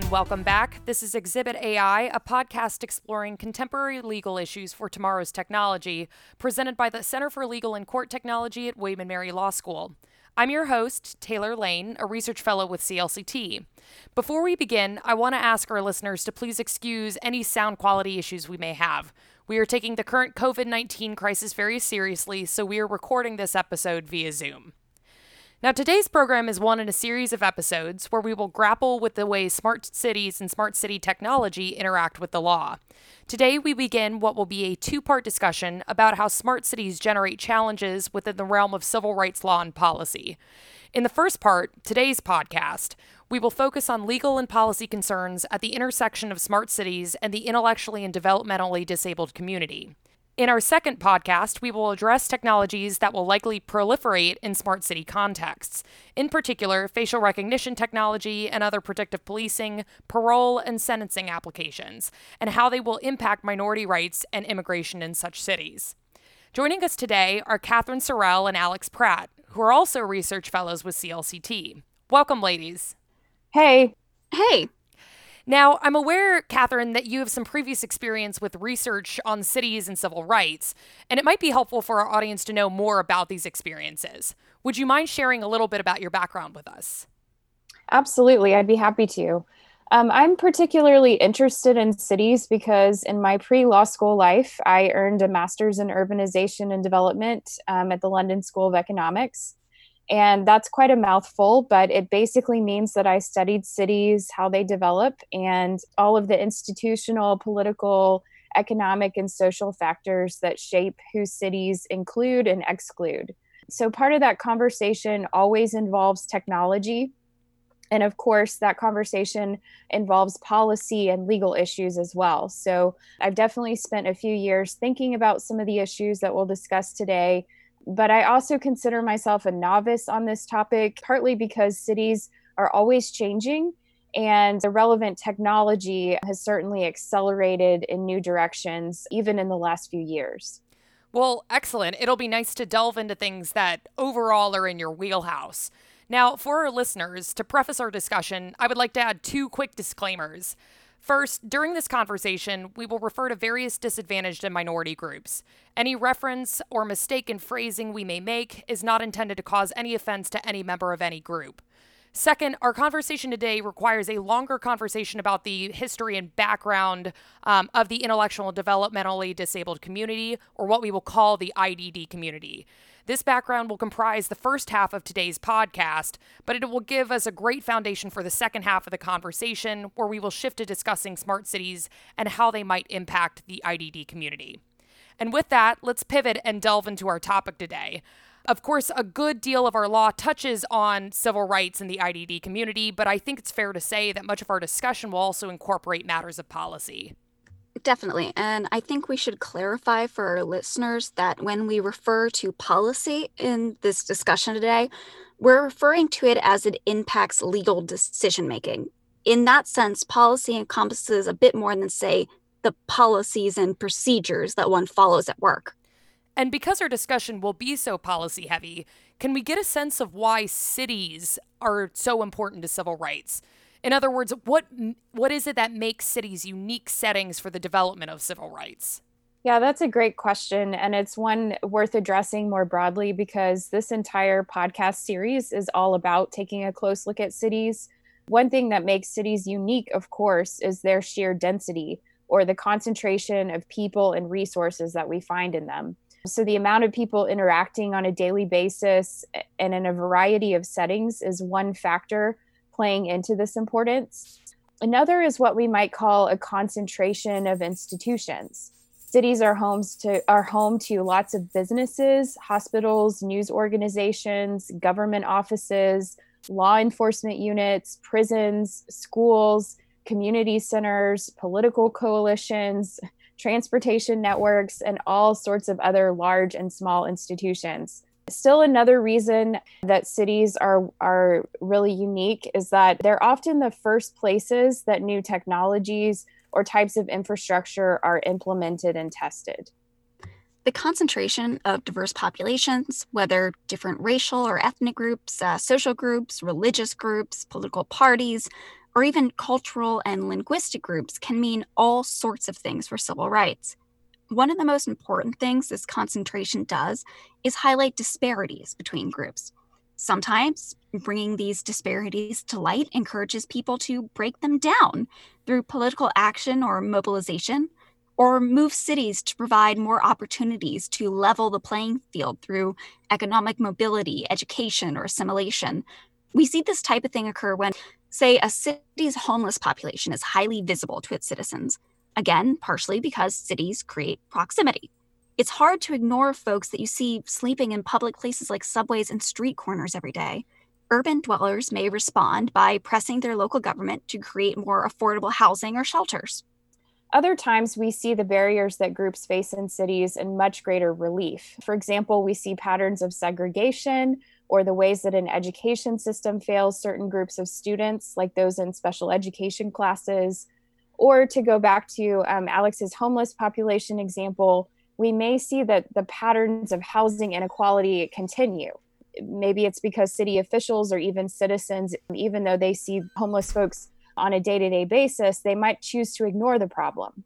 and welcome back. This is Exhibit AI, a podcast exploring contemporary legal issues for tomorrow's technology, presented by the Center for Legal and Court Technology at William & Mary Law School. I'm your host, Taylor Lane, a research fellow with CLCT. Before we begin, I want to ask our listeners to please excuse any sound quality issues we may have. We are taking the current COVID 19 crisis very seriously, so we are recording this episode via Zoom. Now, today's program is one in a series of episodes where we will grapple with the way smart cities and smart city technology interact with the law. Today, we begin what will be a two part discussion about how smart cities generate challenges within the realm of civil rights law and policy. In the first part, today's podcast, we will focus on legal and policy concerns at the intersection of smart cities and the intellectually and developmentally disabled community. In our second podcast, we will address technologies that will likely proliferate in smart city contexts, in particular, facial recognition technology and other predictive policing, parole, and sentencing applications, and how they will impact minority rights and immigration in such cities. Joining us today are Catherine Sorrell and Alex Pratt, who are also research fellows with CLCT. Welcome, ladies. Hey. Hey. Now, I'm aware, Catherine, that you have some previous experience with research on cities and civil rights, and it might be helpful for our audience to know more about these experiences. Would you mind sharing a little bit about your background with us? Absolutely, I'd be happy to. Um, I'm particularly interested in cities because in my pre law school life, I earned a master's in urbanization and development um, at the London School of Economics. And that's quite a mouthful, but it basically means that I studied cities, how they develop, and all of the institutional, political, economic, and social factors that shape who cities include and exclude. So, part of that conversation always involves technology. And of course, that conversation involves policy and legal issues as well. So, I've definitely spent a few years thinking about some of the issues that we'll discuss today but I also consider myself a novice on this topic, partly because cities are always changing and the relevant technology has certainly accelerated in new directions, even in the last few years. Well, excellent. It'll be nice to delve into things that overall are in your wheelhouse. Now, for our listeners, to preface our discussion, I would like to add two quick disclaimers. First, during this conversation, we will refer to various disadvantaged and minority groups. Any reference or mistake in phrasing we may make is not intended to cause any offense to any member of any group. Second, our conversation today requires a longer conversation about the history and background um, of the intellectual and developmentally disabled community, or what we will call the IDD community. This background will comprise the first half of today's podcast, but it will give us a great foundation for the second half of the conversation, where we will shift to discussing smart cities and how they might impact the IDD community. And with that, let's pivot and delve into our topic today. Of course, a good deal of our law touches on civil rights in the IDD community, but I think it's fair to say that much of our discussion will also incorporate matters of policy. Definitely. And I think we should clarify for our listeners that when we refer to policy in this discussion today, we're referring to it as it impacts legal decision making. In that sense, policy encompasses a bit more than, say, the policies and procedures that one follows at work. And because our discussion will be so policy heavy, can we get a sense of why cities are so important to civil rights? In other words, what what is it that makes cities unique settings for the development of civil rights? Yeah, that's a great question. And it's one worth addressing more broadly because this entire podcast series is all about taking a close look at cities. One thing that makes cities unique, of course, is their sheer density or the concentration of people and resources that we find in them. So, the amount of people interacting on a daily basis and in a variety of settings is one factor playing into this importance. Another is what we might call a concentration of institutions. Cities are homes to are home to lots of businesses, hospitals, news organizations, government offices, law enforcement units, prisons, schools, community centers, political coalitions, transportation networks, and all sorts of other large and small institutions. Still, another reason that cities are, are really unique is that they're often the first places that new technologies or types of infrastructure are implemented and tested. The concentration of diverse populations, whether different racial or ethnic groups, uh, social groups, religious groups, political parties, or even cultural and linguistic groups can mean all sorts of things for civil rights. One of the most important things this concentration does is highlight disparities between groups. Sometimes bringing these disparities to light encourages people to break them down through political action or mobilization, or move cities to provide more opportunities to level the playing field through economic mobility, education, or assimilation. We see this type of thing occur when, say, a city's homeless population is highly visible to its citizens. Again, partially because cities create proximity it's hard to ignore folks that you see sleeping in public places like subways and street corners every day. Urban dwellers may respond by pressing their local government to create more affordable housing or shelters. Other times, we see the barriers that groups face in cities in much greater relief. For example, we see patterns of segregation or the ways that an education system fails certain groups of students, like those in special education classes. Or to go back to um, Alex's homeless population example, we may see that the patterns of housing inequality continue. Maybe it's because city officials or even citizens, even though they see homeless folks on a day to day basis, they might choose to ignore the problem.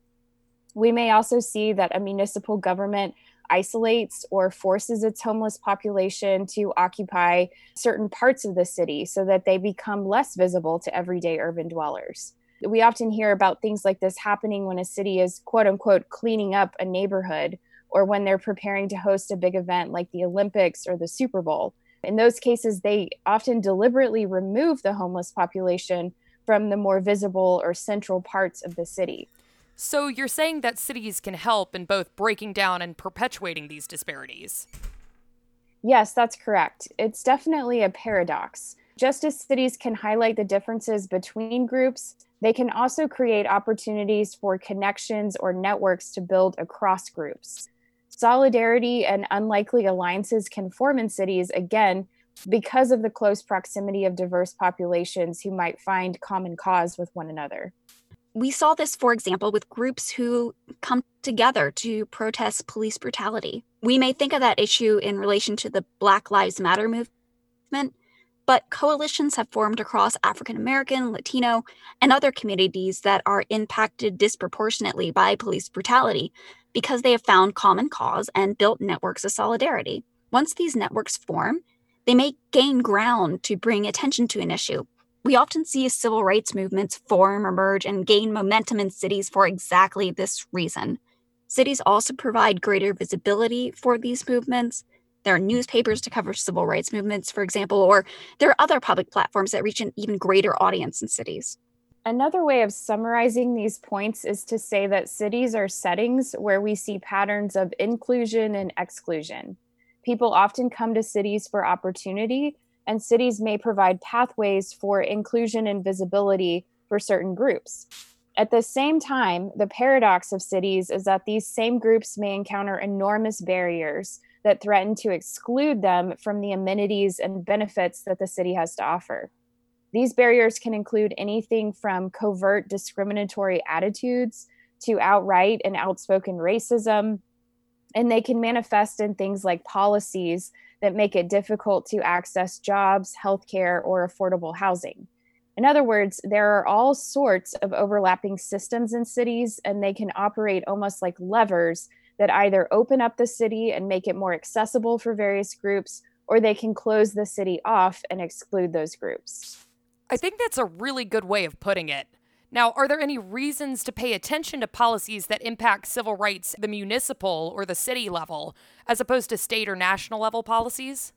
We may also see that a municipal government isolates or forces its homeless population to occupy certain parts of the city so that they become less visible to everyday urban dwellers we often hear about things like this happening when a city is quote unquote cleaning up a neighborhood or when they're preparing to host a big event like the Olympics or the Super Bowl. In those cases, they often deliberately remove the homeless population from the more visible or central parts of the city. So you're saying that cities can help in both breaking down and perpetuating these disparities? Yes, that's correct. It's definitely a paradox. Just as cities can highlight the differences between groups, they can also create opportunities for connections or networks to build across groups. Solidarity and unlikely alliances can form in cities, again, because of the close proximity of diverse populations who might find common cause with one another. We saw this, for example, with groups who come together to protest police brutality. We may think of that issue in relation to the Black Lives Matter movement, but coalitions have formed across African American, Latino, and other communities that are impacted disproportionately by police brutality because they have found common cause and built networks of solidarity. Once these networks form, they may gain ground to bring attention to an issue. We often see civil rights movements form, emerge, and gain momentum in cities for exactly this reason. Cities also provide greater visibility for these movements there are newspapers to cover civil rights movements, for example, or there are other public platforms that reach an even greater audience in cities. Another way of summarizing these points is to say that cities are settings where we see patterns of inclusion and exclusion. People often come to cities for opportunity, and cities may provide pathways for inclusion and visibility for certain groups. At the same time, the paradox of cities is that these same groups may encounter enormous barriers that threaten to exclude them from the amenities and benefits that the city has to offer. These barriers can include anything from covert discriminatory attitudes to outright and outspoken racism. And they can manifest in things like policies that make it difficult to access jobs, healthcare, or affordable housing. In other words, there are all sorts of overlapping systems in cities, and they can operate almost like levers that either open up the city and make it more accessible for various groups, or they can close the city off and exclude those groups. I think that's a really good way of putting it. Now, are there any reasons to pay attention to policies that impact civil rights the municipal or the city level, as opposed to state or national level policies?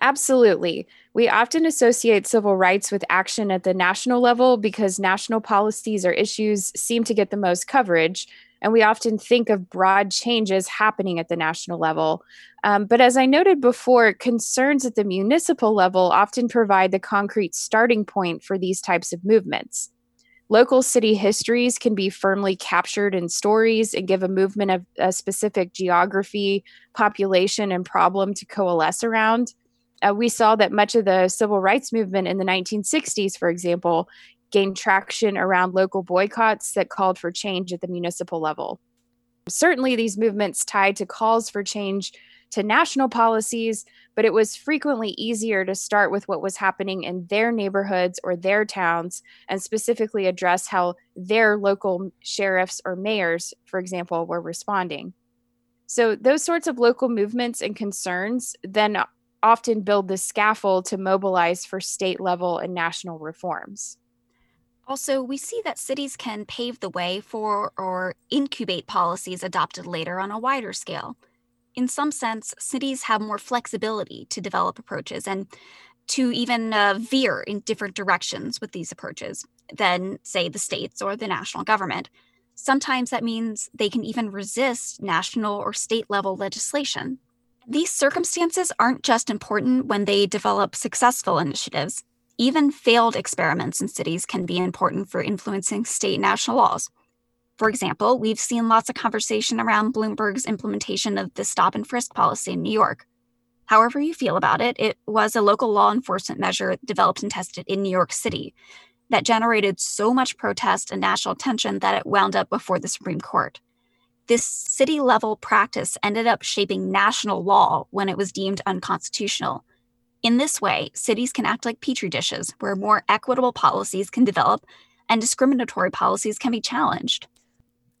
Absolutely. We often associate civil rights with action at the national level because national policies or issues seem to get the most coverage, and we often think of broad changes happening at the national level. Um, but as I noted before, concerns at the municipal level often provide the concrete starting point for these types of movements. Local city histories can be firmly captured in stories and give a movement of a specific geography, population, and problem to coalesce around. Uh, we saw that much of the civil rights movement in the 1960s, for example, gained traction around local boycotts that called for change at the municipal level. Certainly, these movements tied to calls for change to national policies, but it was frequently easier to start with what was happening in their neighborhoods or their towns and specifically address how their local sheriffs or mayors, for example, were responding. So, those sorts of local movements and concerns then often build the scaffold to mobilize for state level and national reforms. Also, we see that cities can pave the way for or incubate policies adopted later on a wider scale. In some sense, cities have more flexibility to develop approaches and to even uh, veer in different directions with these approaches than, say, the states or the national government. Sometimes that means they can even resist national or state level legislation. These circumstances aren't just important when they develop successful initiatives. Even failed experiments in cities can be important for influencing state national laws. For example, we've seen lots of conversation around Bloomberg's implementation of the stop and frisk policy in New York. However, you feel about it, it was a local law enforcement measure developed and tested in New York City that generated so much protest and national attention that it wound up before the Supreme Court. This city level practice ended up shaping national law when it was deemed unconstitutional. In this way, cities can act like petri dishes where more equitable policies can develop and discriminatory policies can be challenged.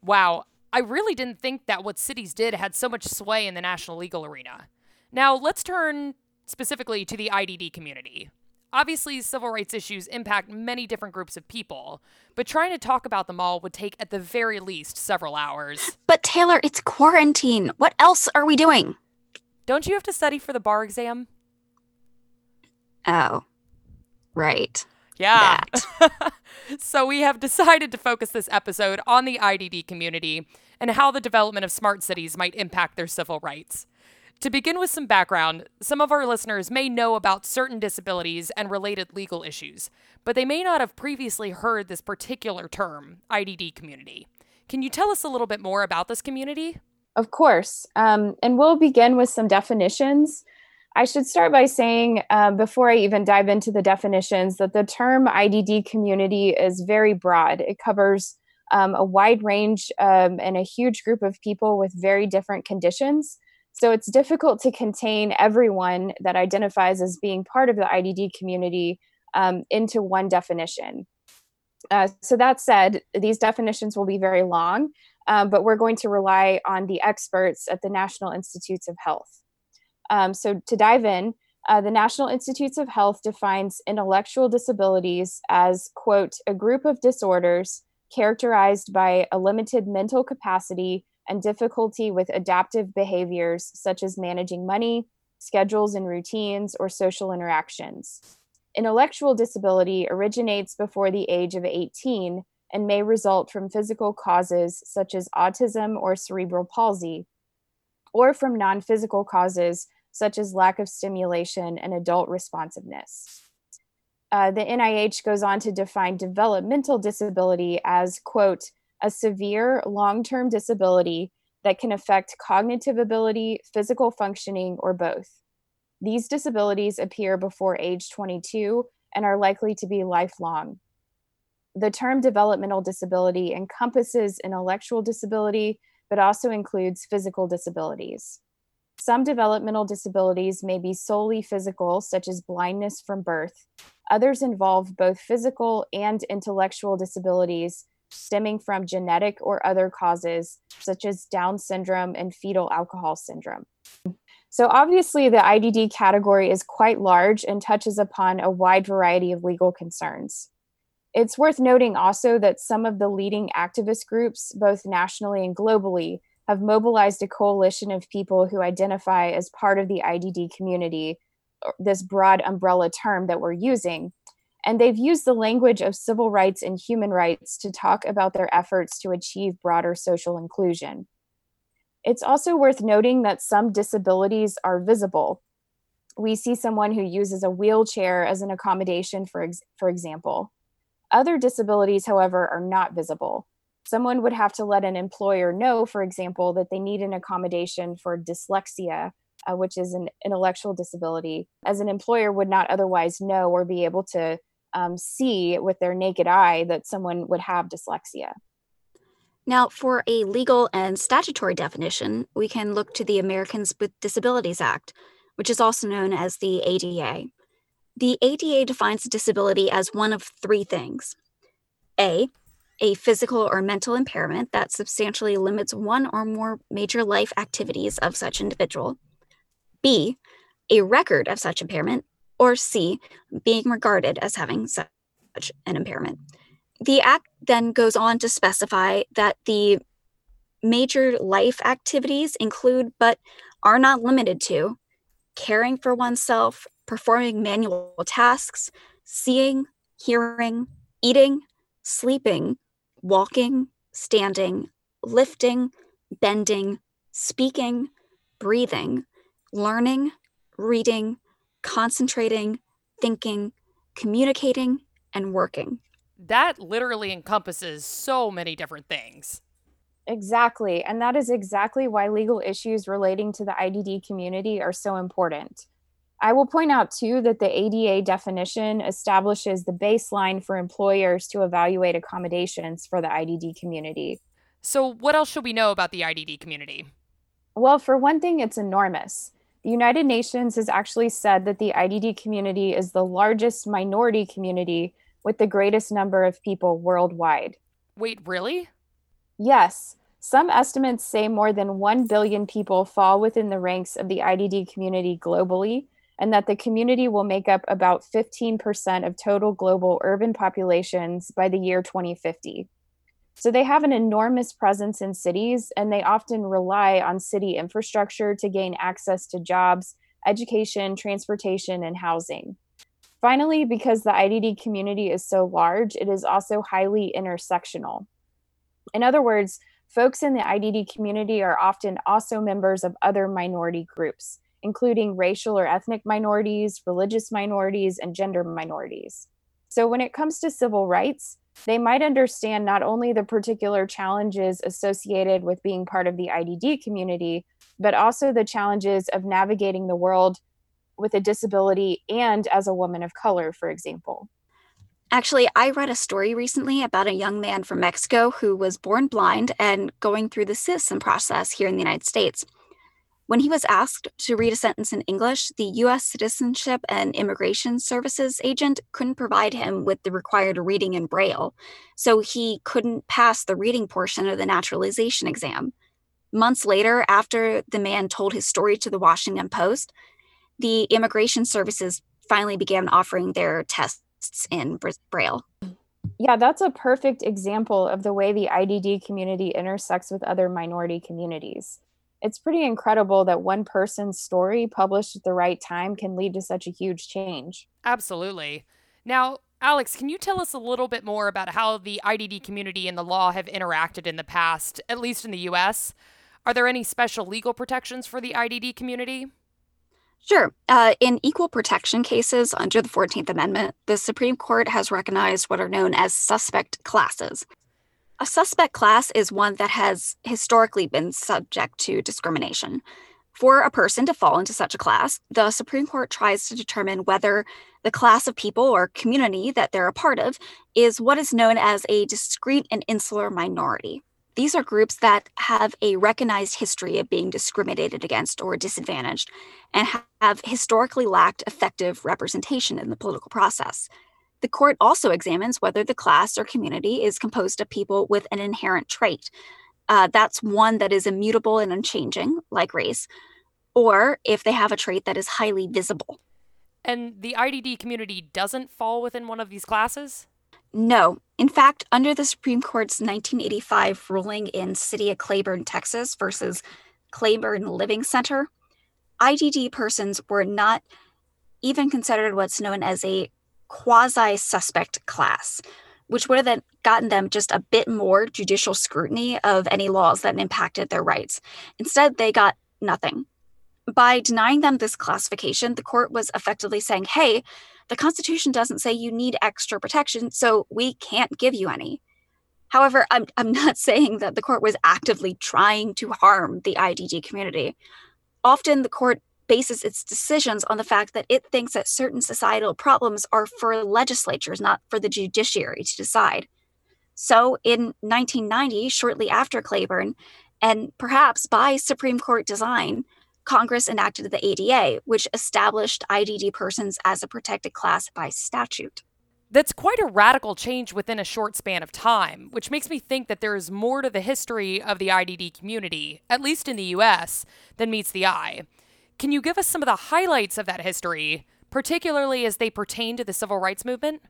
Wow, I really didn't think that what cities did had so much sway in the national legal arena. Now, let's turn specifically to the IDD community. Obviously, civil rights issues impact many different groups of people, but trying to talk about them all would take at the very least several hours. But Taylor, it's quarantine. What else are we doing? Don't you have to study for the bar exam? Oh, right. Yeah. so we have decided to focus this episode on the IDD community and how the development of smart cities might impact their civil rights. To begin with some background, some of our listeners may know about certain disabilities and related legal issues, but they may not have previously heard this particular term, IDD community. Can you tell us a little bit more about this community? Of course. Um, and we'll begin with some definitions. I should start by saying, uh, before I even dive into the definitions, that the term IDD community is very broad. It covers um, a wide range um, and a huge group of people with very different conditions. So it's difficult to contain everyone that identifies as being part of the IDD community um, into one definition. Uh, so that said, these definitions will be very long, um, but we're going to rely on the experts at the National Institutes of Health. Um, so to dive in, uh, the National Institutes of Health defines intellectual disabilities as, quote, a group of disorders characterized by a limited mental capacity and difficulty with adaptive behaviors such as managing money, schedules and routines, or social interactions. Intellectual disability originates before the age of 18 and may result from physical causes such as autism or cerebral palsy, or from non physical causes such as lack of stimulation and adult responsiveness. Uh, the NIH goes on to define developmental disability as, quote, a severe long term disability that can affect cognitive ability, physical functioning, or both. These disabilities appear before age 22 and are likely to be lifelong. The term developmental disability encompasses intellectual disability, but also includes physical disabilities. Some developmental disabilities may be solely physical, such as blindness from birth. Others involve both physical and intellectual disabilities stemming from genetic or other causes, such as Down syndrome and fetal alcohol syndrome. So, obviously, the IDD category is quite large and touches upon a wide variety of legal concerns. It's worth noting also that some of the leading activist groups, both nationally and globally, have mobilized a coalition of people who identify as part of the IDD community, this broad umbrella term that we're using, and they've used the language of civil rights and human rights to talk about their efforts to achieve broader social inclusion. It's also worth noting that some disabilities are visible. We see someone who uses a wheelchair as an accommodation, for, ex- for example. Other disabilities, however, are not visible. Someone would have to let an employer know, for example, that they need an accommodation for dyslexia, uh, which is an intellectual disability, as an employer would not otherwise know or be able to um, see with their naked eye that someone would have dyslexia. Now, for a legal and statutory definition, we can look to the Americans with Disabilities Act, which is also known as the ADA. The ADA defines disability as one of three things A, a physical or mental impairment that substantially limits one or more major life activities of such individual, B, a record of such impairment, or C, being regarded as having such an impairment. The Act then goes on to specify that the major life activities include, but are not limited to, caring for oneself, performing manual tasks, seeing, hearing, eating, sleeping, walking, standing, lifting, bending, speaking, breathing, learning, reading, concentrating, thinking, communicating, and working. That literally encompasses so many different things. Exactly. And that is exactly why legal issues relating to the IDD community are so important. I will point out too that the ADA definition establishes the baseline for employers to evaluate accommodations for the IDD community. So, what else should we know about the IDD community? Well, for one thing, it's enormous. The United Nations has actually said that the IDD community is the largest minority community with the greatest number of people worldwide. Wait, really? Yes. Some estimates say more than 1 billion people fall within the ranks of the IDD community globally, and that the community will make up about 15% of total global urban populations by the year 2050. So they have an enormous presence in cities, and they often rely on city infrastructure to gain access to jobs, education, transportation, and housing. Finally, because the IDD community is so large, it is also highly intersectional. In other words, folks in the IDD community are often also members of other minority groups including racial or ethnic minorities, religious minorities, and gender minorities. So, when it comes to civil rights, they might understand not only the particular challenges associated with being part of the IDD community, but also the challenges of navigating the world with a disability and as a woman of color, for example. Actually, I read a story recently about a young man from Mexico who was born blind and going through the citizen process here in the United States. When he was asked to read a sentence in English, the U.S. Citizenship and Immigration Services agent couldn't provide him with the required reading in Braille, so he couldn't pass the reading portion of the naturalization exam. Months later, after the man told his story to the Washington Post, the Immigration Services finally began offering their tests in Braille. Yeah, that's a perfect example of the way the IDD community intersects with other minority communities it's pretty incredible that one person's story published at the right time can lead to such a huge change. Absolutely. Now, Alex, can you tell us a little bit more about how the IDD community and the law have interacted in the past, at least in the US? Are there any special legal protections for the IDD community? Sure. Uh, in equal protection cases under the 14th Amendment, the Supreme Court has recognized what are known as suspect classes. A suspect class is one that has historically been subject to discrimination. For a person to fall into such a class, the Supreme Court tries to determine whether the class of people or community that they're a part of is what is known as a discrete and insular minority. These are groups that have a recognized history of being discriminated against or disadvantaged and have historically lacked effective representation in the political process. The court also examines whether the class or community is composed of people with an inherent trait. Uh, that's one that is immutable and unchanging, like race, or if they have a trait that is highly visible. And the IDD community doesn't fall within one of these classes? No. In fact, under the Supreme Court's 1985 ruling in City of Cleburne, Texas versus Cleburne Living Center, IDD persons were not even considered what's known as a quasi suspect class, which would have gotten them just a bit more judicial scrutiny of any laws that impacted their rights. Instead, they got nothing. By denying them this classification, the court was effectively saying, hey, the Constitution doesn't say you need extra protection, so we can't give you any. However, I'm, I'm not saying that the court was actively trying to harm the IDD community. Often the court bases its decisions on the fact that it thinks that certain societal problems are for legislatures, not for the judiciary to decide. So in 1990, shortly after Cleburne, and perhaps by Supreme Court design, Congress enacted the ADA, which established IDD persons as a protected class by statute. That's quite a radical change within a short span of time, which makes me think that there is more to the history of the IDD community, at least in the US, than meets the eye. Can you give us some of the highlights of that history, particularly as they pertain to the civil rights movement?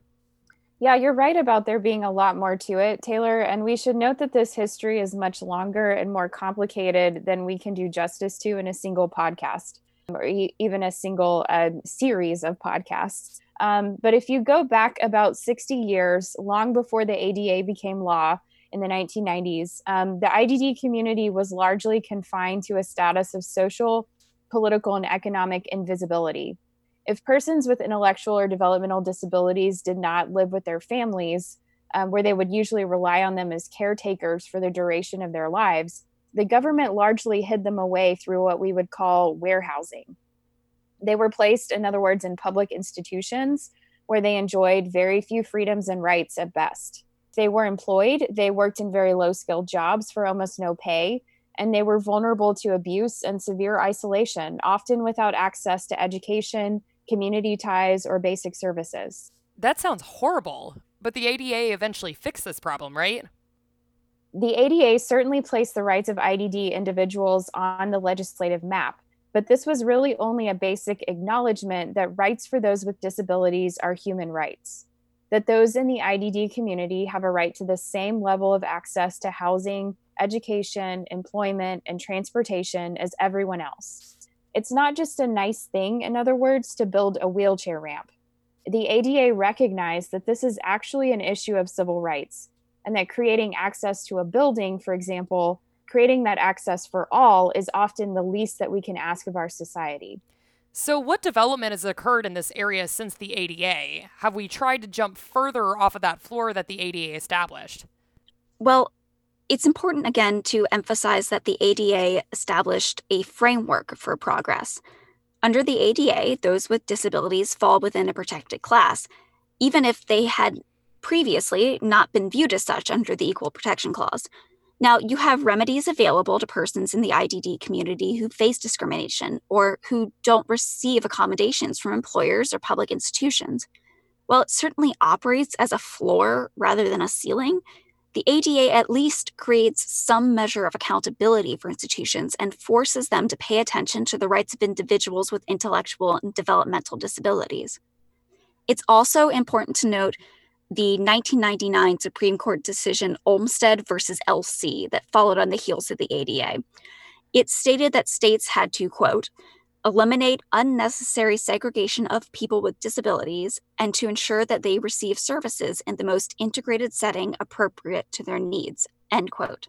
Yeah, you're right about there being a lot more to it, Taylor. And we should note that this history is much longer and more complicated than we can do justice to in a single podcast or e- even a single uh, series of podcasts. Um, but if you go back about 60 years, long before the ADA became law in the 1990s, um, the IDD community was largely confined to a status of social, political, and economic invisibility. If persons with intellectual or developmental disabilities did not live with their families, um, where they would usually rely on them as caretakers for the duration of their lives, the government largely hid them away through what we would call warehousing. They were placed, in other words, in public institutions where they enjoyed very few freedoms and rights at best. They were employed, they worked in very low skilled jobs for almost no pay, and they were vulnerable to abuse and severe isolation, often without access to education, community ties, or basic services. That sounds horrible, but the ADA eventually fixed this problem, right? The ADA certainly placed the rights of IDD individuals on the legislative map, but this was really only a basic acknowledgement that rights for those with disabilities are human rights, that those in the IDD community have a right to the same level of access to housing, education, employment, and transportation as everyone else. It's not just a nice thing, in other words, to build a wheelchair ramp. The ADA recognized that this is actually an issue of civil rights, and that creating access to a building, for example, creating that access for all is often the least that we can ask of our society. So, what development has occurred in this area since the ADA? Have we tried to jump further off of that floor that the ADA established? Well, it's important again to emphasize that the ADA established a framework for progress. Under the ADA, those with disabilities fall within a protected class, even if they had previously not been viewed as such under the Equal Protection Clause. Now, you have remedies available to persons in the IDD community who face discrimination or who don't receive accommodations from employers or public institutions. While it certainly operates as a floor rather than a ceiling, the ADA at least creates some measure of accountability for institutions and forces them to pay attention to the rights of individuals with intellectual and developmental disabilities. It's also important to note the 1999 Supreme Court decision Olmstead versus LC that followed on the heels of the ADA. It stated that states had to, quote, eliminate unnecessary segregation of people with disabilities and to ensure that they receive services in the most integrated setting appropriate to their needs, end quote.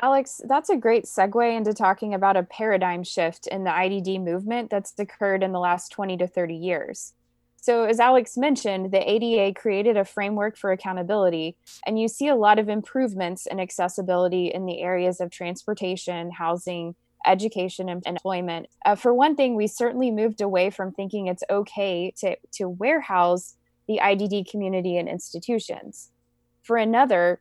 Alex, that's a great segue into talking about a paradigm shift in the IDD movement that's occurred in the last 20 to 30 years. So, as Alex mentioned, the ADA created a framework for accountability, and you see a lot of improvements in accessibility in the areas of transportation, housing, education, and employment. Uh, for one thing, we certainly moved away from thinking it's okay to, to warehouse the IDD community and institutions. For another,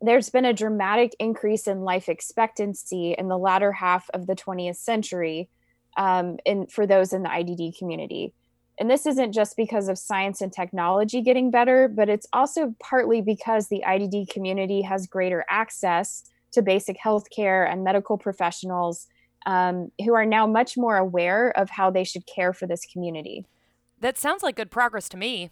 there's been a dramatic increase in life expectancy in the latter half of the 20th century um, in, for those in the IDD community. And this isn't just because of science and technology getting better, but it's also partly because the IDD community has greater access to basic health care and medical professionals um, who are now much more aware of how they should care for this community. That sounds like good progress to me.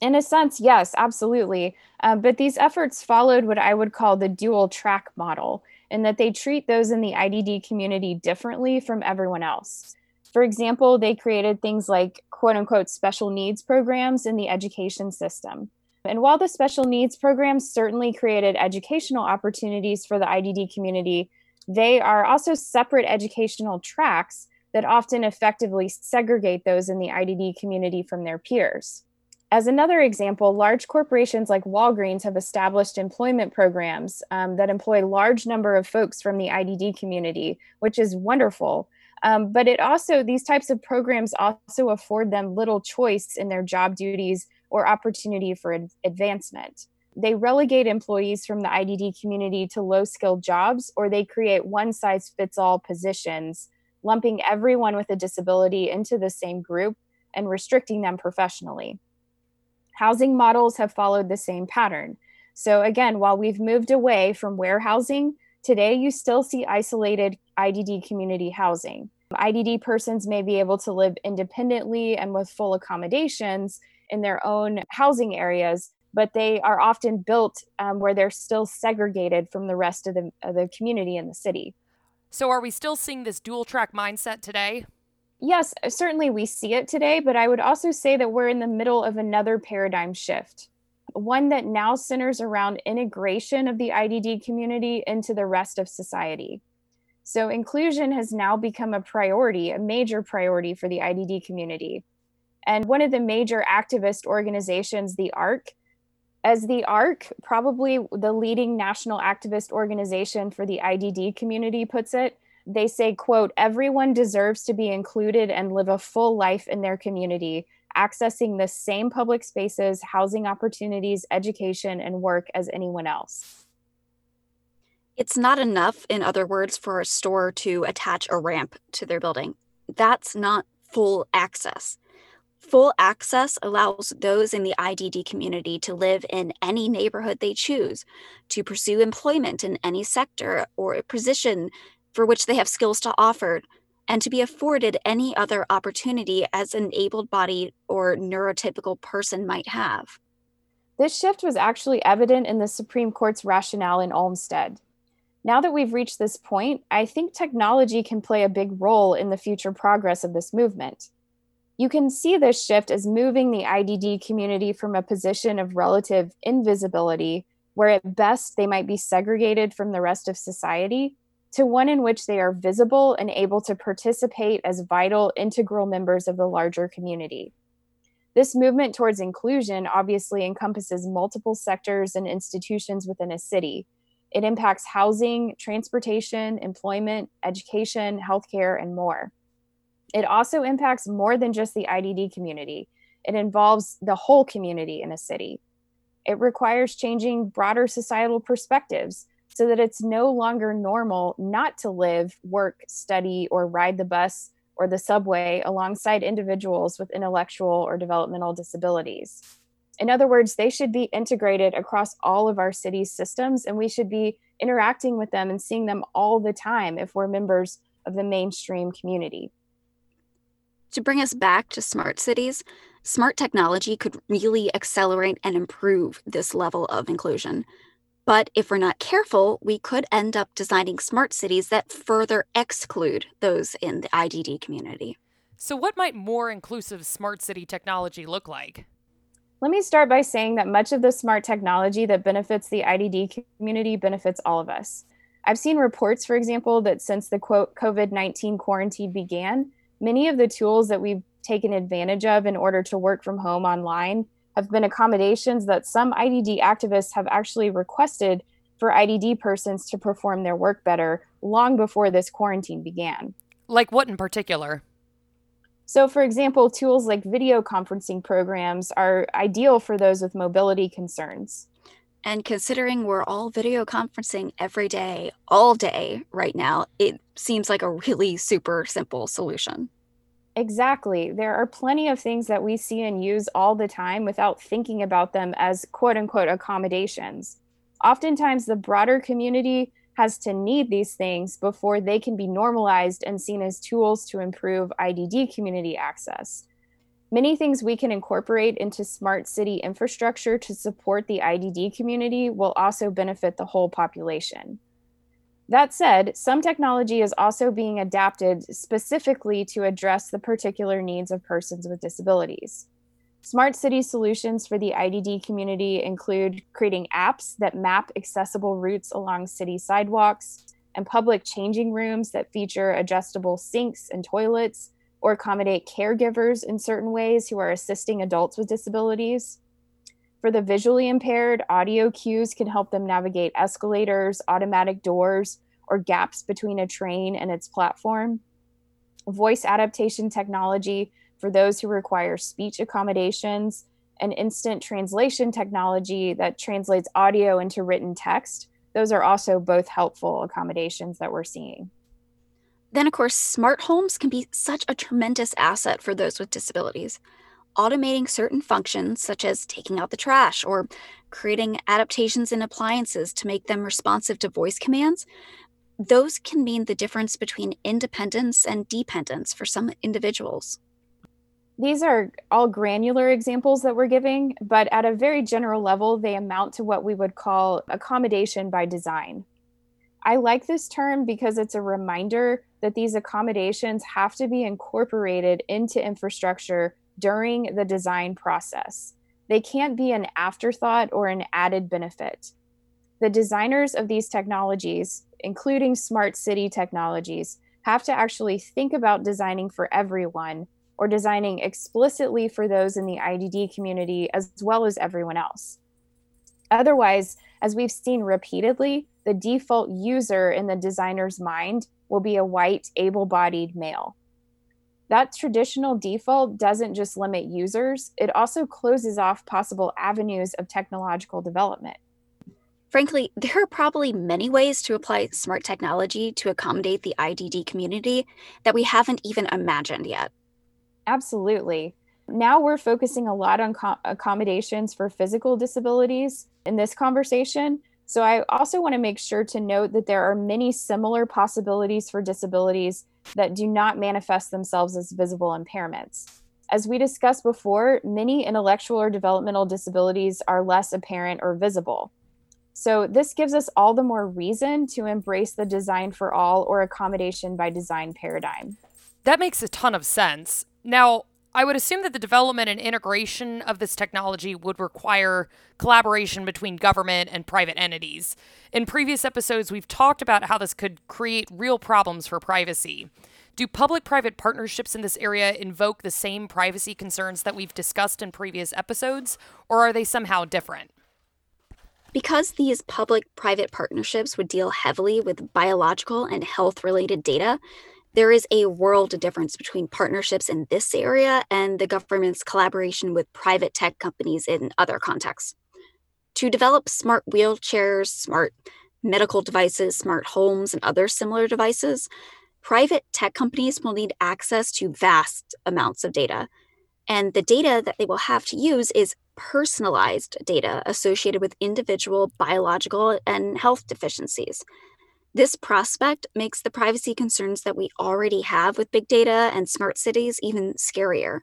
In a sense, yes, absolutely. Uh, but these efforts followed what I would call the dual track model, in that they treat those in the IDD community differently from everyone else. For example, they created things like quote unquote special needs programs in the education system. And while the special needs programs certainly created educational opportunities for the IDD community, they are also separate educational tracks that often effectively segregate those in the IDD community from their peers. As another example, large corporations like Walgreens have established employment programs um, that employ large number of folks from the IDD community, which is wonderful. Um, but it also, these types of programs also afford them little choice in their job duties or opportunity for ad- advancement. They relegate employees from the IDD community to low skilled jobs, or they create one size fits all positions, lumping everyone with a disability into the same group and restricting them professionally. Housing models have followed the same pattern. So, again, while we've moved away from warehousing, today you still see isolated IDD community housing. IDD persons may be able to live independently and with full accommodations in their own housing areas, but they are often built um, where they're still segregated from the rest of the, of the community in the city. So, are we still seeing this dual track mindset today? Yes, certainly we see it today, but I would also say that we're in the middle of another paradigm shift, one that now centers around integration of the IDD community into the rest of society. So, inclusion has now become a priority, a major priority for the IDD community. And one of the major activist organizations, the ARC, as the ARC, probably the leading national activist organization for the IDD community, puts it, they say quote everyone deserves to be included and live a full life in their community accessing the same public spaces housing opportunities education and work as anyone else. It's not enough in other words for a store to attach a ramp to their building. That's not full access Full access allows those in the IDD community to live in any neighborhood they choose, to pursue employment in any sector or position for which they have skills to offer, and to be afforded any other opportunity as an able bodied or neurotypical person might have. This shift was actually evident in the Supreme Court's rationale in Olmstead. Now that we've reached this point, I think technology can play a big role in the future progress of this movement. You can see this shift as moving the IDD community from a position of relative invisibility, where at best they might be segregated from the rest of society, to one in which they are visible and able to participate as vital, integral members of the larger community. This movement towards inclusion obviously encompasses multiple sectors and institutions within a city. It impacts housing, transportation, employment, education, healthcare, and more. It also impacts more than just the IDD community, it involves the whole community in a city. It requires changing broader societal perspectives so that it's no longer normal not to live, work, study, or ride the bus or the subway alongside individuals with intellectual or developmental disabilities. In other words, they should be integrated across all of our city's systems, and we should be interacting with them and seeing them all the time if we're members of the mainstream community. To bring us back to smart cities, smart technology could really accelerate and improve this level of inclusion. But if we're not careful, we could end up designing smart cities that further exclude those in the IDD community. So, what might more inclusive smart city technology look like? Let me start by saying that much of the smart technology that benefits the IDD community benefits all of us. I've seen reports, for example, that since the quote COVID 19 quarantine began, many of the tools that we've taken advantage of in order to work from home online have been accommodations that some IDD activists have actually requested for IDD persons to perform their work better long before this quarantine began. Like what in particular? So, for example, tools like video conferencing programs are ideal for those with mobility concerns. And considering we're all video conferencing every day, all day right now, it seems like a really super simple solution. Exactly. There are plenty of things that we see and use all the time without thinking about them as quote unquote accommodations. Oftentimes, the broader community has to need these things before they can be normalized and seen as tools to improve IDD community access. Many things we can incorporate into smart city infrastructure to support the IDD community will also benefit the whole population. That said, some technology is also being adapted specifically to address the particular needs of persons with disabilities. Smart city solutions for the IDD community include creating apps that map accessible routes along city sidewalks and public changing rooms that feature adjustable sinks and toilets or accommodate caregivers in certain ways who are assisting adults with disabilities. For the visually impaired, audio cues can help them navigate escalators, automatic doors, or gaps between a train and its platform. Voice adaptation technology for those who require speech accommodations and instant translation technology that translates audio into written text. Those are also both helpful accommodations that we're seeing. Then, of course, smart homes can be such a tremendous asset for those with disabilities. Automating certain functions, such as taking out the trash or creating adaptations in appliances to make them responsive to voice commands, those can mean the difference between independence and dependence for some individuals. These are all granular examples that we're giving, but at a very general level, they amount to what we would call accommodation by design. I like this term because it's a reminder that these accommodations have to be incorporated into infrastructure during the design process. They can't be an afterthought or an added benefit. The designers of these technologies, including smart city technologies, have to actually think about designing for everyone or designing explicitly for those in the IDD community as well as everyone else. Otherwise, as we've seen repeatedly, the default user in the designer's mind will be a white, able bodied male. That traditional default doesn't just limit users, it also closes off possible avenues of technological development. Frankly, there are probably many ways to apply smart technology to accommodate the IDD community that we haven't even imagined yet. Absolutely. Now we're focusing a lot on co- accommodations for physical disabilities in this conversation. So I also want to make sure to note that there are many similar possibilities for disabilities that do not manifest themselves as visible impairments. As we discussed before, many intellectual or developmental disabilities are less apparent or visible. So, this gives us all the more reason to embrace the design for all or accommodation by design paradigm. That makes a ton of sense. Now, I would assume that the development and integration of this technology would require collaboration between government and private entities. In previous episodes, we've talked about how this could create real problems for privacy. Do public private partnerships in this area invoke the same privacy concerns that we've discussed in previous episodes, or are they somehow different? Because these public private partnerships would deal heavily with biological and health related data, there is a world of difference between partnerships in this area and the government's collaboration with private tech companies in other contexts. To develop smart wheelchairs, smart medical devices, smart homes, and other similar devices, private tech companies will need access to vast amounts of data. And the data that they will have to use is personalized data associated with individual biological and health deficiencies. This prospect makes the privacy concerns that we already have with big data and smart cities even scarier.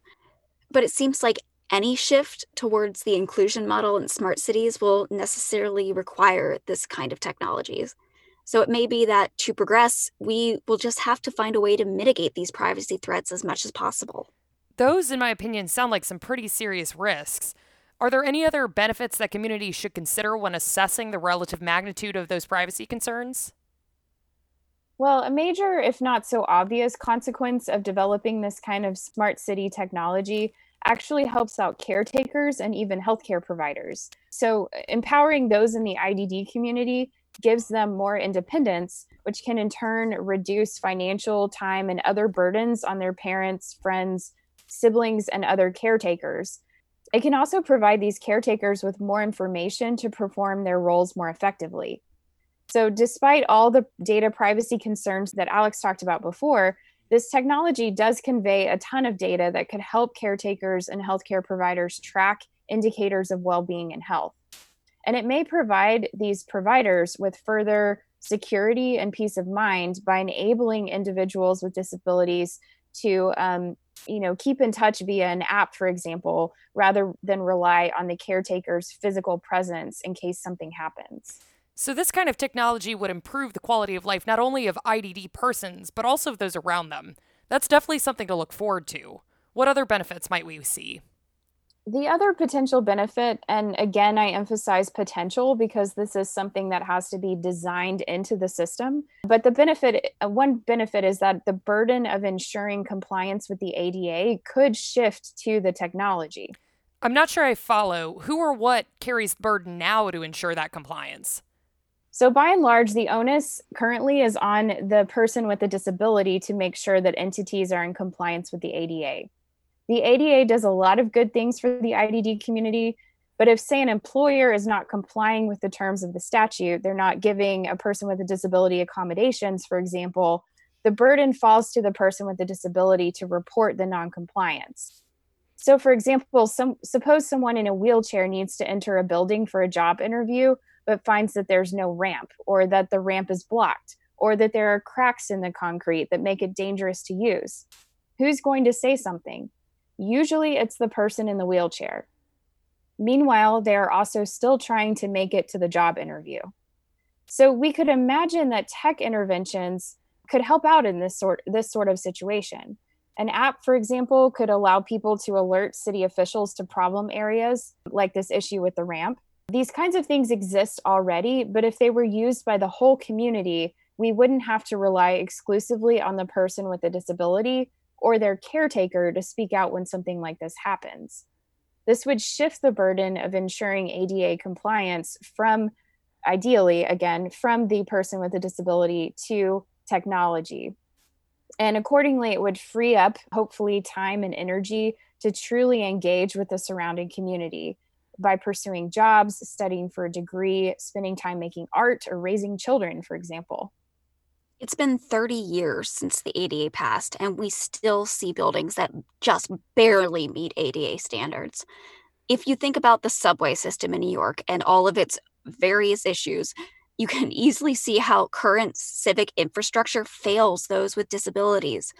But it seems like any shift towards the inclusion model in smart cities will necessarily require this kind of technologies. So it may be that to progress, we will just have to find a way to mitigate these privacy threats as much as possible. Those, in my opinion, sound like some pretty serious risks. Are there any other benefits that communities should consider when assessing the relative magnitude of those privacy concerns? Well, a major, if not so obvious, consequence of developing this kind of smart city technology actually helps out caretakers and even healthcare providers. So, empowering those in the IDD community gives them more independence, which can in turn reduce financial time and other burdens on their parents, friends, siblings, and other caretakers. It can also provide these caretakers with more information to perform their roles more effectively. So, despite all the data privacy concerns that Alex talked about before, this technology does convey a ton of data that could help caretakers and healthcare providers track indicators of well being and health. And it may provide these providers with further security and peace of mind by enabling individuals with disabilities to um, you know keep in touch via an app for example rather than rely on the caretaker's physical presence in case something happens so, this kind of technology would improve the quality of life not only of IDD persons, but also of those around them. That's definitely something to look forward to. What other benefits might we see? The other potential benefit, and again, I emphasize potential because this is something that has to be designed into the system. But the benefit, uh, one benefit is that the burden of ensuring compliance with the ADA could shift to the technology. I'm not sure I follow. Who or what carries the burden now to ensure that compliance? So, by and large, the onus currently is on the person with a disability to make sure that entities are in compliance with the ADA. The ADA does a lot of good things for the IDD community, but if, say, an employer is not complying with the terms of the statute, they're not giving a person with a disability accommodations, for example, the burden falls to the person with the disability to report the noncompliance. So, for example, some, suppose someone in a wheelchair needs to enter a building for a job interview, but finds that there's no ramp, or that the ramp is blocked, or that there are cracks in the concrete that make it dangerous to use. Who's going to say something? Usually it's the person in the wheelchair. Meanwhile, they're also still trying to make it to the job interview. So we could imagine that tech interventions could help out in this sort this sort of situation. An app, for example, could allow people to alert city officials to problem areas like this issue with the ramp. These kinds of things exist already, but if they were used by the whole community, we wouldn't have to rely exclusively on the person with a disability or their caretaker to speak out when something like this happens. This would shift the burden of ensuring ADA compliance from, ideally, again, from the person with a disability to technology. And accordingly, it would free up, hopefully, time and energy to truly engage with the surrounding community by pursuing jobs, studying for a degree, spending time making art, or raising children, for example. It's been 30 years since the ADA passed, and we still see buildings that just barely meet ADA standards. If you think about the subway system in New York and all of its various issues, you can easily see how current civic infrastructure fails those with disabilities.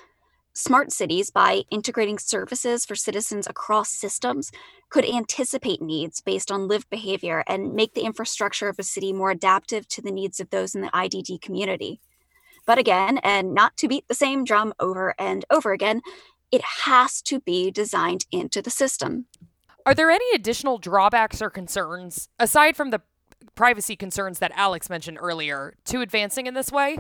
Smart cities, by integrating services for citizens across systems, could anticipate needs based on lived behavior and make the infrastructure of a city more adaptive to the needs of those in the IDD community. But again, and not to beat the same drum over and over again, it has to be designed into the system. Are there any additional drawbacks or concerns, aside from the privacy concerns that Alex mentioned earlier, to advancing in this way?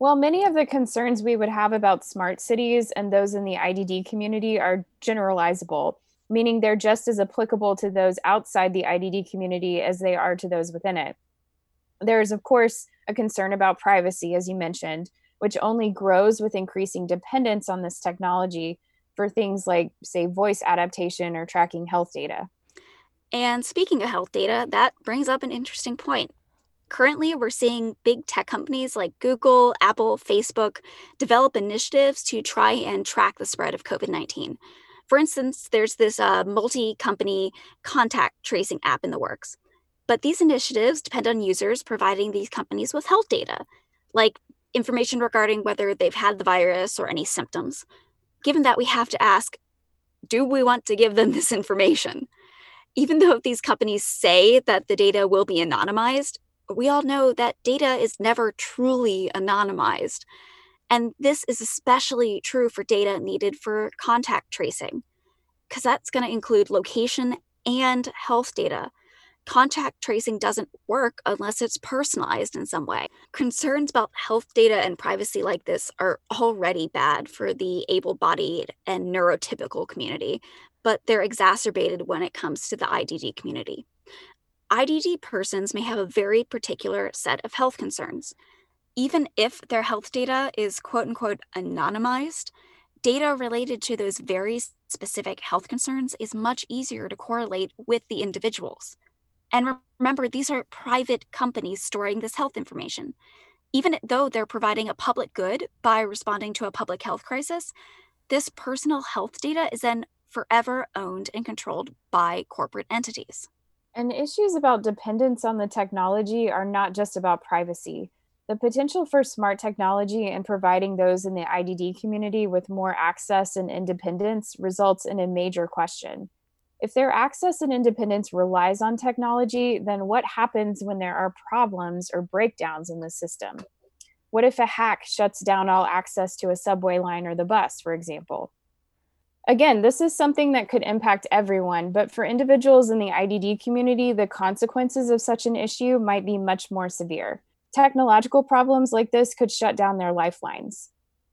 Well, many of the concerns we would have about smart cities and those in the IDD community are generalizable, meaning they're just as applicable to those outside the IDD community as they are to those within it. There's, of course, a concern about privacy, as you mentioned, which only grows with increasing dependence on this technology for things like, say, voice adaptation or tracking health data. And speaking of health data, that brings up an interesting point. Currently, we're seeing big tech companies like Google, Apple, Facebook develop initiatives to try and track the spread of COVID 19. For instance, there's this uh, multi company contact tracing app in the works. But these initiatives depend on users providing these companies with health data, like information regarding whether they've had the virus or any symptoms. Given that we have to ask, do we want to give them this information? Even though these companies say that the data will be anonymized, we all know that data is never truly anonymized. And this is especially true for data needed for contact tracing, because that's going to include location and health data contact tracing doesn't work unless it's personalized in some way. Concerns about health data and privacy like this are already bad for the able bodied and neurotypical community, but they're exacerbated when it comes to the IDD community. IDD persons may have a very particular set of health concerns. Even if their health data is quote unquote anonymized, data related to those very specific health concerns is much easier to correlate with the individuals. And remember, these are private companies storing this health information. Even though they're providing a public good by responding to a public health crisis, this personal health data is then forever owned and controlled by corporate entities. And issues about dependence on the technology are not just about privacy. The potential for smart technology and providing those in the IDD community with more access and independence results in a major question. If their access and independence relies on technology, then what happens when there are problems or breakdowns in the system? What if a hack shuts down all access to a subway line or the bus, for example? Again, this is something that could impact everyone, but for individuals in the IDD community, the consequences of such an issue might be much more severe. Technological problems like this could shut down their lifelines.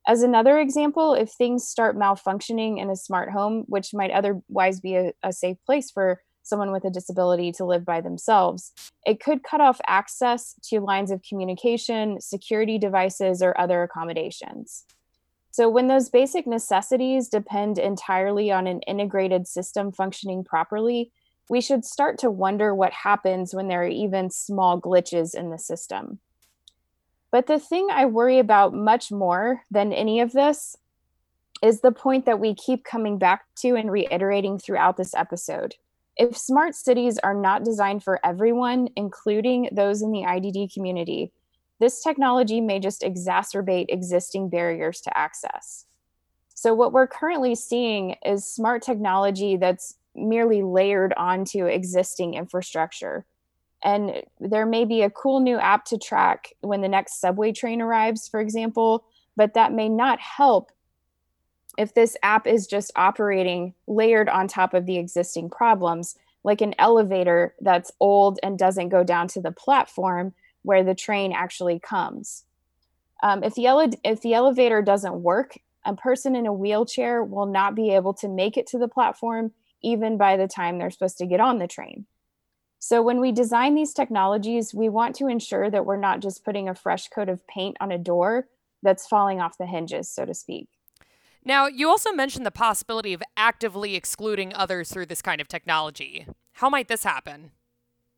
As another example, if things start malfunctioning in a smart home, which might otherwise be a, a, safe place for someone with a disability to live by themselves, it could cut off access to lines of communication, security devices, or other accommodations. So, when those basic necessities depend entirely on an integrated system functioning properly, we should start to wonder what happens when there are even small glitches in the system. But the thing I worry about much more than any of this is the point that we keep coming back to and reiterating throughout this episode. If smart cities are not designed for everyone, including those in the IDD community, this technology may just exacerbate existing barriers to access. So, what we're currently seeing is smart technology that's merely layered onto existing infrastructure. And there may be a cool new app to track when the next subway train arrives, for example, but that may not help if this app is just operating layered on top of the existing problems, like an elevator that's old and doesn't go down to the platform where the train actually comes. Um, if, the ele- if the elevator doesn't work, a person in a wheelchair will not be able to make it to the platform even by the time they're supposed to get on the train. So, when we design these technologies, we want to ensure that we're not just putting a fresh coat of paint on a door that's falling off the hinges, so to speak. Now, you also mentioned the possibility of actively excluding others through this kind of technology. How might this happen?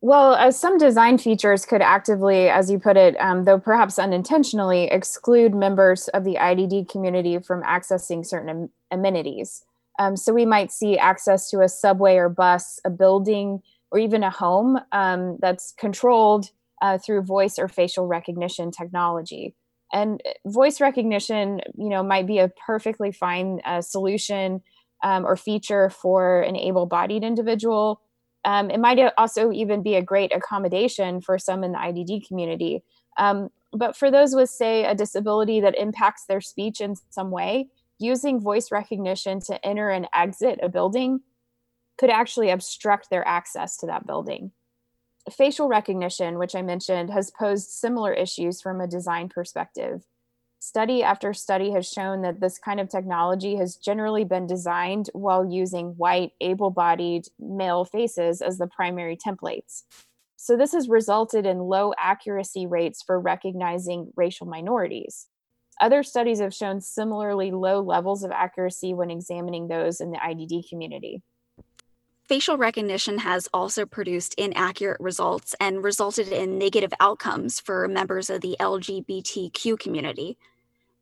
Well, uh, some design features could actively, as you put it, um, though perhaps unintentionally, exclude members of the IDD community from accessing certain am- amenities. Um, so we might see access to a subway or bus, a building, or even a home um, that's controlled uh, through voice or facial recognition technology. And uh, voice recognition, you know, might be a perfectly fine uh, solution um, or feature for an able-bodied individual um, it might also even be a great accommodation for some in the IDD community. Um, but for those with, say, a disability that impacts their speech in some way, using voice recognition to enter and exit a building could actually obstruct their access to that building. Facial recognition, which I mentioned, has posed similar issues from a design perspective study after study has shown that this kind of technology has generally been designed while using white, able bodied male faces as the primary templates. So, this has resulted in low accuracy rates for recognizing racial minorities. Other studies have shown similarly low levels of accuracy when examining those in the IDD community. Facial recognition has also produced inaccurate results and resulted in negative outcomes for members of the LGBTQ community.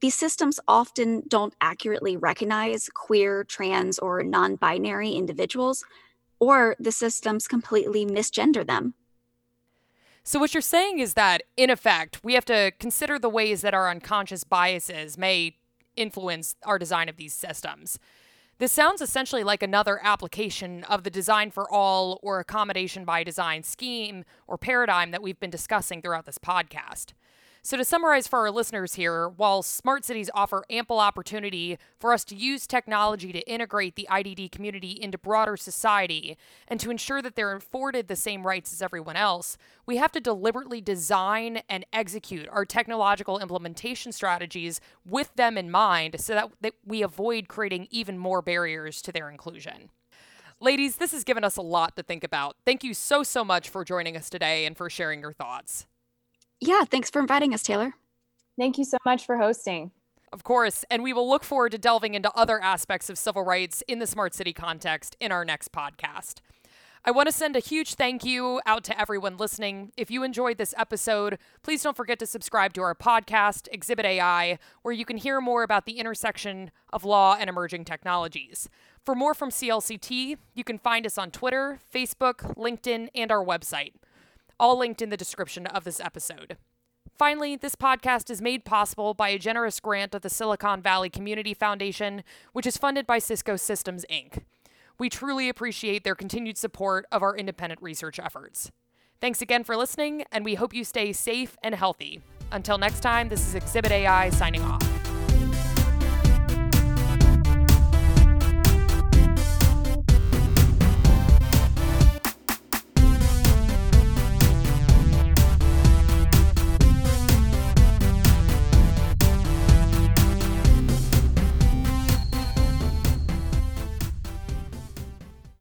These systems often don't accurately recognize queer, trans, or non binary individuals, or the systems completely misgender them. So, what you're saying is that, in effect, we have to consider the ways that our unconscious biases may influence our design of these systems. This sounds essentially like another application of the design for all or accommodation by design scheme or paradigm that we've been discussing throughout this podcast. So, to summarize for our listeners here, while smart cities offer ample opportunity for us to use technology to integrate the IDD community into broader society and to ensure that they're afforded the same rights as everyone else, we have to deliberately design and execute our technological implementation strategies with them in mind so that, that we avoid creating even more barriers to their inclusion. Ladies, this has given us a lot to think about. Thank you so, so much for joining us today and for sharing your thoughts. Yeah, thanks for inviting us, Taylor. Thank you so much for hosting. Of course, and we will look forward to delving into other aspects of civil rights in the smart city context in our next podcast. I want to send a huge thank you out to everyone listening. If you enjoyed this episode, please don't forget to subscribe to our podcast, Exhibit AI, where you can hear more about the intersection of law and emerging technologies. For more from CLCT, you can find us on Twitter, Facebook, LinkedIn, and our website all linked in the description of this episode. Finally, this podcast is made possible by a generous grant of the Silicon Valley Community Foundation, which is funded by Cisco Systems, Inc. We truly appreciate their continued support of our independent research efforts. Thanks again for listening, and we hope you stay safe and healthy. Until next time, this is Exhibit AI signing off.